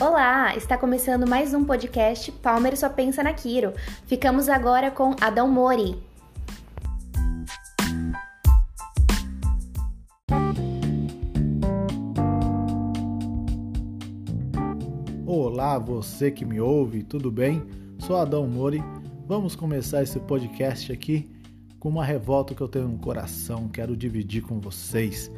Olá, está começando mais um podcast Palmer só pensa na Quiro. Ficamos agora com Adão Mori. Olá, você que me ouve, tudo bem? Sou Adão Mori. Vamos começar esse podcast aqui com uma revolta que eu tenho no coração, quero dividir com vocês.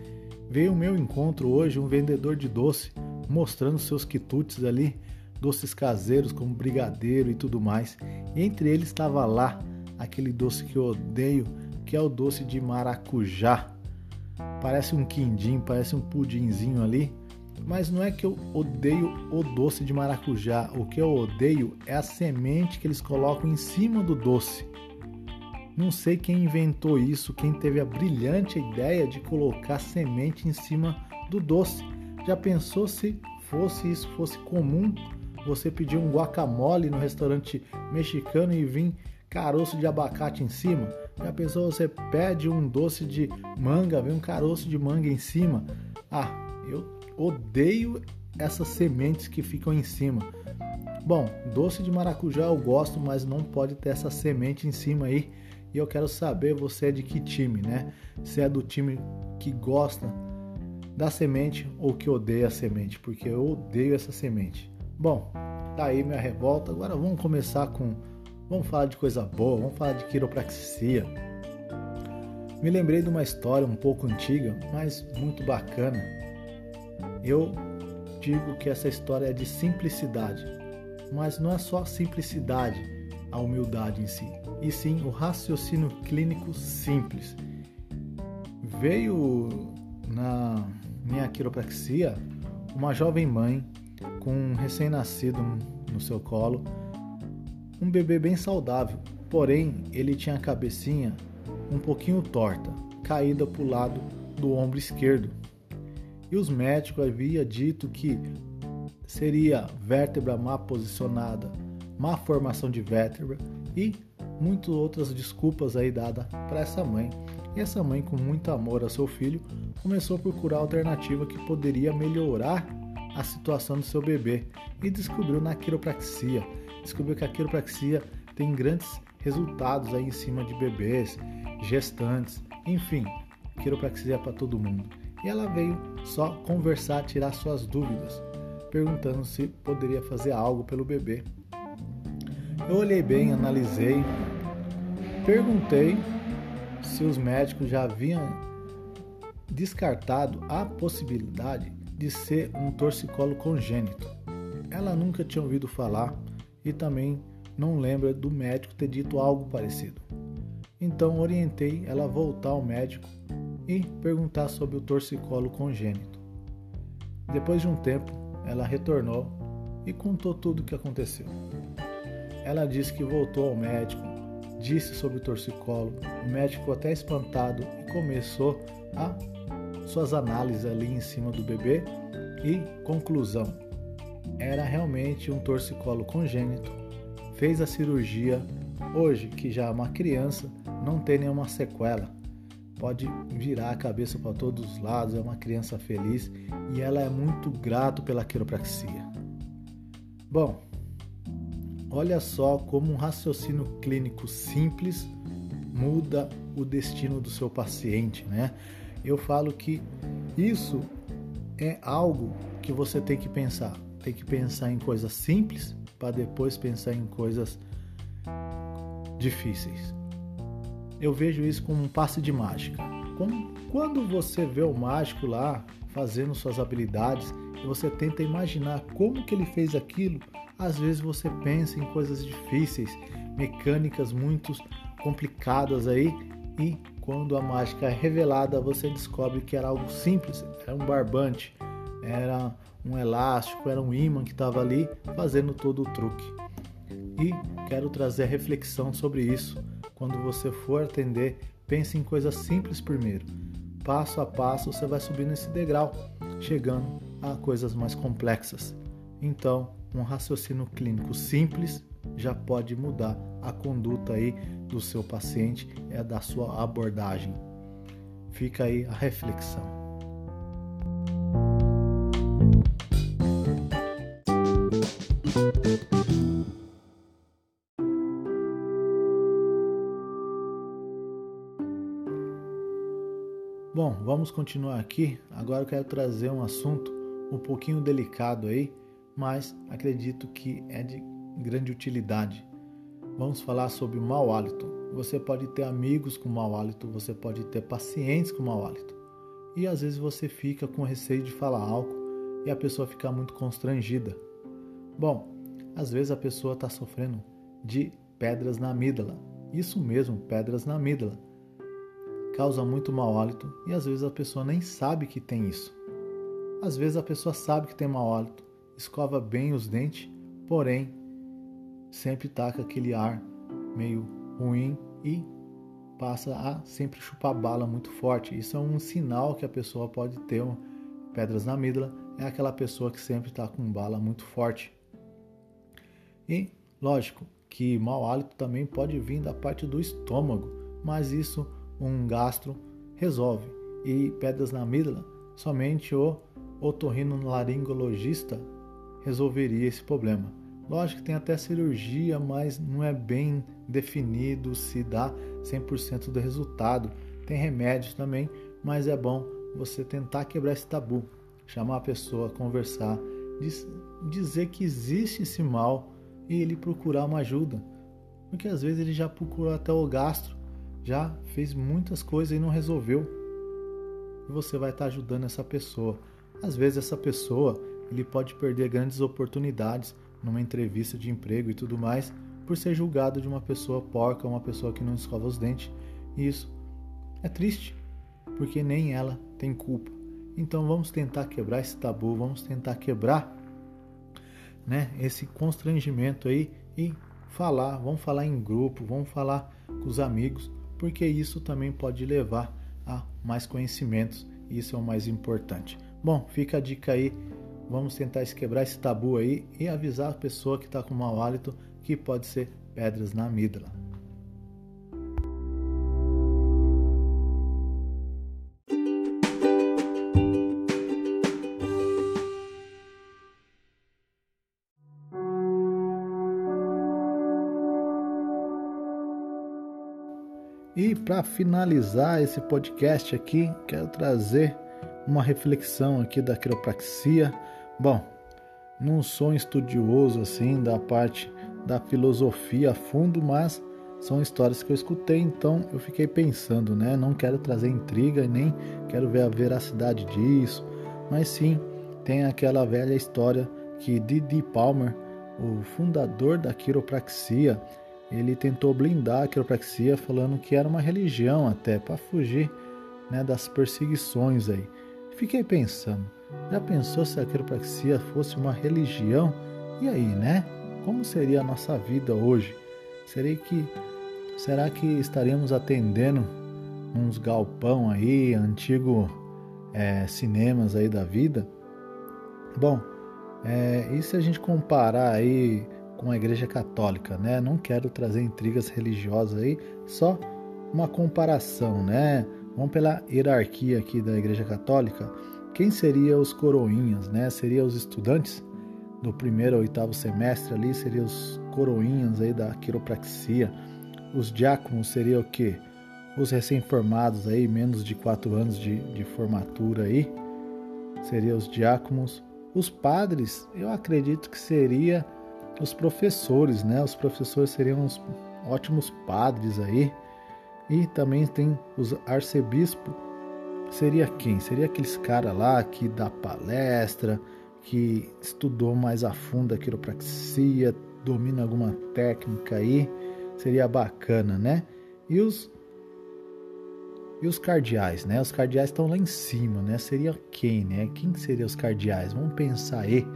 Veio ao meu encontro hoje um vendedor de doce mostrando seus quitutes ali, doces caseiros como brigadeiro e tudo mais. E entre eles estava lá aquele doce que eu odeio, que é o doce de maracujá. Parece um quindim, parece um pudinzinho ali, mas não é que eu odeio o doce de maracujá. O que eu odeio é a semente que eles colocam em cima do doce. Não sei quem inventou isso, quem teve a brilhante ideia de colocar semente em cima do doce. Já pensou se fosse isso fosse comum? Você pedir um guacamole no restaurante mexicano e vir caroço de abacate em cima? Já pensou você pede um doce de manga, vem um caroço de manga em cima? Ah, eu odeio essas sementes que ficam em cima. Bom, doce de maracujá eu gosto, mas não pode ter essa semente em cima aí. E eu quero saber você é de que time, né? Se é do time que gosta da semente ou que odeia a semente, porque eu odeio essa semente. Bom, tá aí minha revolta. Agora vamos começar com. Vamos falar de coisa boa, vamos falar de quiropraxia. Me lembrei de uma história um pouco antiga, mas muito bacana. Eu digo que essa história é de simplicidade, mas não é só simplicidade, a humildade em si, e sim o raciocínio clínico simples. Veio na minha quiropraxia, uma jovem mãe com um recém-nascido no seu colo, um bebê bem saudável, porém ele tinha a cabecinha um pouquinho torta, caída para o lado do ombro esquerdo. E os médicos haviam dito que seria vértebra má posicionada, má formação de vértebra e muitas outras desculpas aí dadas para essa mãe. E essa mãe, com muito amor a seu filho, começou a procurar alternativa que poderia melhorar a situação do seu bebê e descobriu na quiropraxia. Descobriu que a quiropraxia tem grandes resultados aí em cima de bebês, gestantes, enfim, quiropraxia é para todo mundo. E ela veio só conversar, tirar suas dúvidas, perguntando se poderia fazer algo pelo bebê. Eu olhei bem, analisei, perguntei se os médicos já haviam descartado a possibilidade de ser um torcicolo congênito. Ela nunca tinha ouvido falar e também não lembra do médico ter dito algo parecido. Então orientei ela a voltar ao médico e perguntar sobre o torcicolo congênito. Depois de um tempo, ela retornou e contou tudo o que aconteceu. Ela disse que voltou ao médico, disse sobre o torcicolo, o médico até espantado e começou a suas análises ali em cima do bebê e conclusão: era realmente um torcicolo congênito. Fez a cirurgia. Hoje, que já é uma criança, não tem nenhuma sequela. Pode virar a cabeça para todos os lados, é uma criança feliz e ela é muito grato pela quiropraxia. Bom, olha só como um raciocínio clínico simples muda o destino do seu paciente, né? eu falo que isso é algo que você tem que pensar. Tem que pensar em coisas simples para depois pensar em coisas difíceis. Eu vejo isso como um passe de mágica. Quando você vê o mágico lá fazendo suas habilidades e você tenta imaginar como que ele fez aquilo, às vezes você pensa em coisas difíceis, mecânicas muito complicadas aí e quando a mágica é revelada, você descobre que era algo simples, era um barbante, era um elástico, era um imã que estava ali fazendo todo o truque. E quero trazer a reflexão sobre isso. Quando você for atender, pense em coisas simples primeiro. Passo a passo você vai subindo esse degrau, chegando a coisas mais complexas. Então, um raciocínio clínico simples já pode mudar a conduta aí do seu paciente, é da sua abordagem. Fica aí a reflexão. Bom, vamos continuar aqui. Agora eu quero trazer um assunto um pouquinho delicado aí, mas acredito que é de grande utilidade. Vamos falar sobre o mau hálito. Você pode ter amigos com mau hálito, você pode ter pacientes com mau hálito. E às vezes você fica com receio de falar algo e a pessoa fica muito constrangida. Bom, às vezes a pessoa está sofrendo de pedras na amígdala. Isso mesmo, pedras na amígdala. Causa muito mau hálito e às vezes a pessoa nem sabe que tem isso. Às vezes a pessoa sabe que tem mau hálito, escova bem os dentes, porém sempre com aquele ar meio ruim e passa a sempre chupar bala muito forte. Isso é um sinal que a pessoa pode ter pedras na amígdala, é aquela pessoa que sempre está com bala muito forte. E, lógico, que mau hálito também pode vir da parte do estômago, mas isso um gastro resolve. E pedras na amígdala, somente o otorrinolaringologista resolveria esse problema. Lógico que tem até cirurgia, mas não é bem definido se dá 100% do resultado. Tem remédios também, mas é bom você tentar quebrar esse tabu, chamar a pessoa, conversar, dizer que existe esse mal e ele procurar uma ajuda. Porque às vezes ele já procurou até o gastro, já fez muitas coisas e não resolveu. E você vai estar ajudando essa pessoa. Às vezes essa pessoa ele pode perder grandes oportunidades numa entrevista de emprego e tudo mais por ser julgado de uma pessoa porca, uma pessoa que não escova os dentes. E isso é triste, porque nem ela tem culpa. Então vamos tentar quebrar esse tabu, vamos tentar quebrar né, esse constrangimento aí e falar, vamos falar em grupo, vamos falar com os amigos, porque isso também pode levar a mais conhecimentos, e isso é o mais importante. Bom, fica a dica aí, vamos tentar quebrar esse tabu aí e avisar a pessoa que está com mau hálito que pode ser pedras na amígdala. E para finalizar esse podcast aqui, quero trazer uma reflexão aqui da quiropraxia. Bom, não sou estudioso assim da parte da filosofia a fundo, mas são histórias que eu escutei, então eu fiquei pensando, né? Não quero trazer intriga e nem quero ver a veracidade disso, mas sim tem aquela velha história que Didi Palmer, o fundador da quiropraxia, ele tentou blindar a quiropraxia falando que era uma religião até para fugir né, das perseguições aí. Fiquei pensando, já pensou se a quiropraxia fosse uma religião? E aí, né? Como seria a nossa vida hoje? Seria que será que estaríamos atendendo uns galpão aí, antigo é, cinemas aí da vida? Bom, é, e se a gente comparar aí com a Igreja Católica, né? Não quero trazer intrigas religiosas aí, só uma comparação, né? Vamos pela hierarquia aqui da Igreja Católica. Quem seria os coroinhas, né? Seria os estudantes do primeiro ao oitavo semestre ali, seriam os coroinhas aí da quiropraxia. Os diáconos seriam o quê? Os recém-formados aí, menos de quatro anos de, de formatura aí, seriam os diáconos. Os padres, eu acredito que seria os professores, né? Os professores seriam uns ótimos padres aí. E também tem os arcebispo. Seria quem? Seria aqueles cara lá que dá palestra, que estudou mais a fundo a quiropraxia, domina alguma técnica aí. Seria bacana, né? E os e os cardeais, né? Os cardeais estão lá em cima, né? Seria quem, né? Quem seria os cardeais? Vamos pensar aí,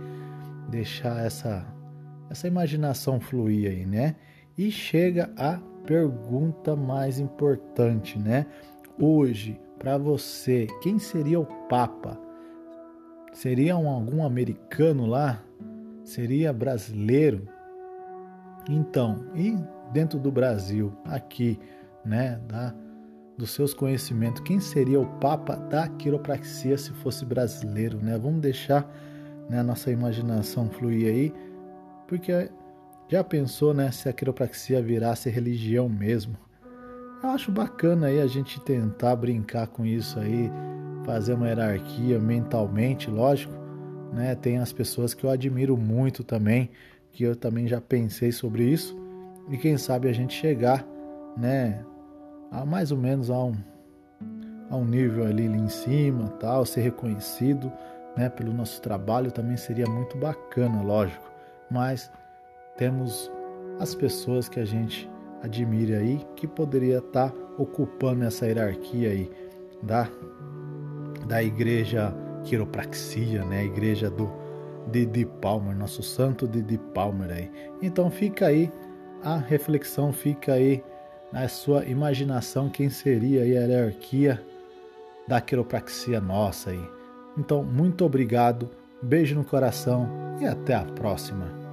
deixar essa essa imaginação fluir aí, né? E chega a pergunta mais importante, né? Hoje, para você, quem seria o Papa? Seria um, algum americano lá? Seria brasileiro? Então, e dentro do Brasil, aqui, né, da, dos seus conhecimentos, quem seria o Papa da quiropraxia se fosse brasileiro, né? Vamos deixar né, a nossa imaginação fluir aí porque já pensou, né, se a quiropraxia virasse religião mesmo? Eu acho bacana aí a gente tentar brincar com isso aí, fazer uma hierarquia mentalmente, lógico, né? Tem as pessoas que eu admiro muito também, que eu também já pensei sobre isso, e quem sabe a gente chegar, né, a mais ou menos a um, a um nível ali, ali em cima, tal, ser reconhecido, né, pelo nosso trabalho também seria muito bacana, lógico. Mas temos as pessoas que a gente admira aí que poderia estar tá ocupando essa hierarquia aí da da igreja quiropraxia, né, a igreja do Didi Palmer, nosso santo Didi Palmer aí. Então fica aí a reflexão, fica aí na sua imaginação quem seria aí a hierarquia da quiropraxia nossa aí. Então, muito obrigado, beijo no coração e até a próxima.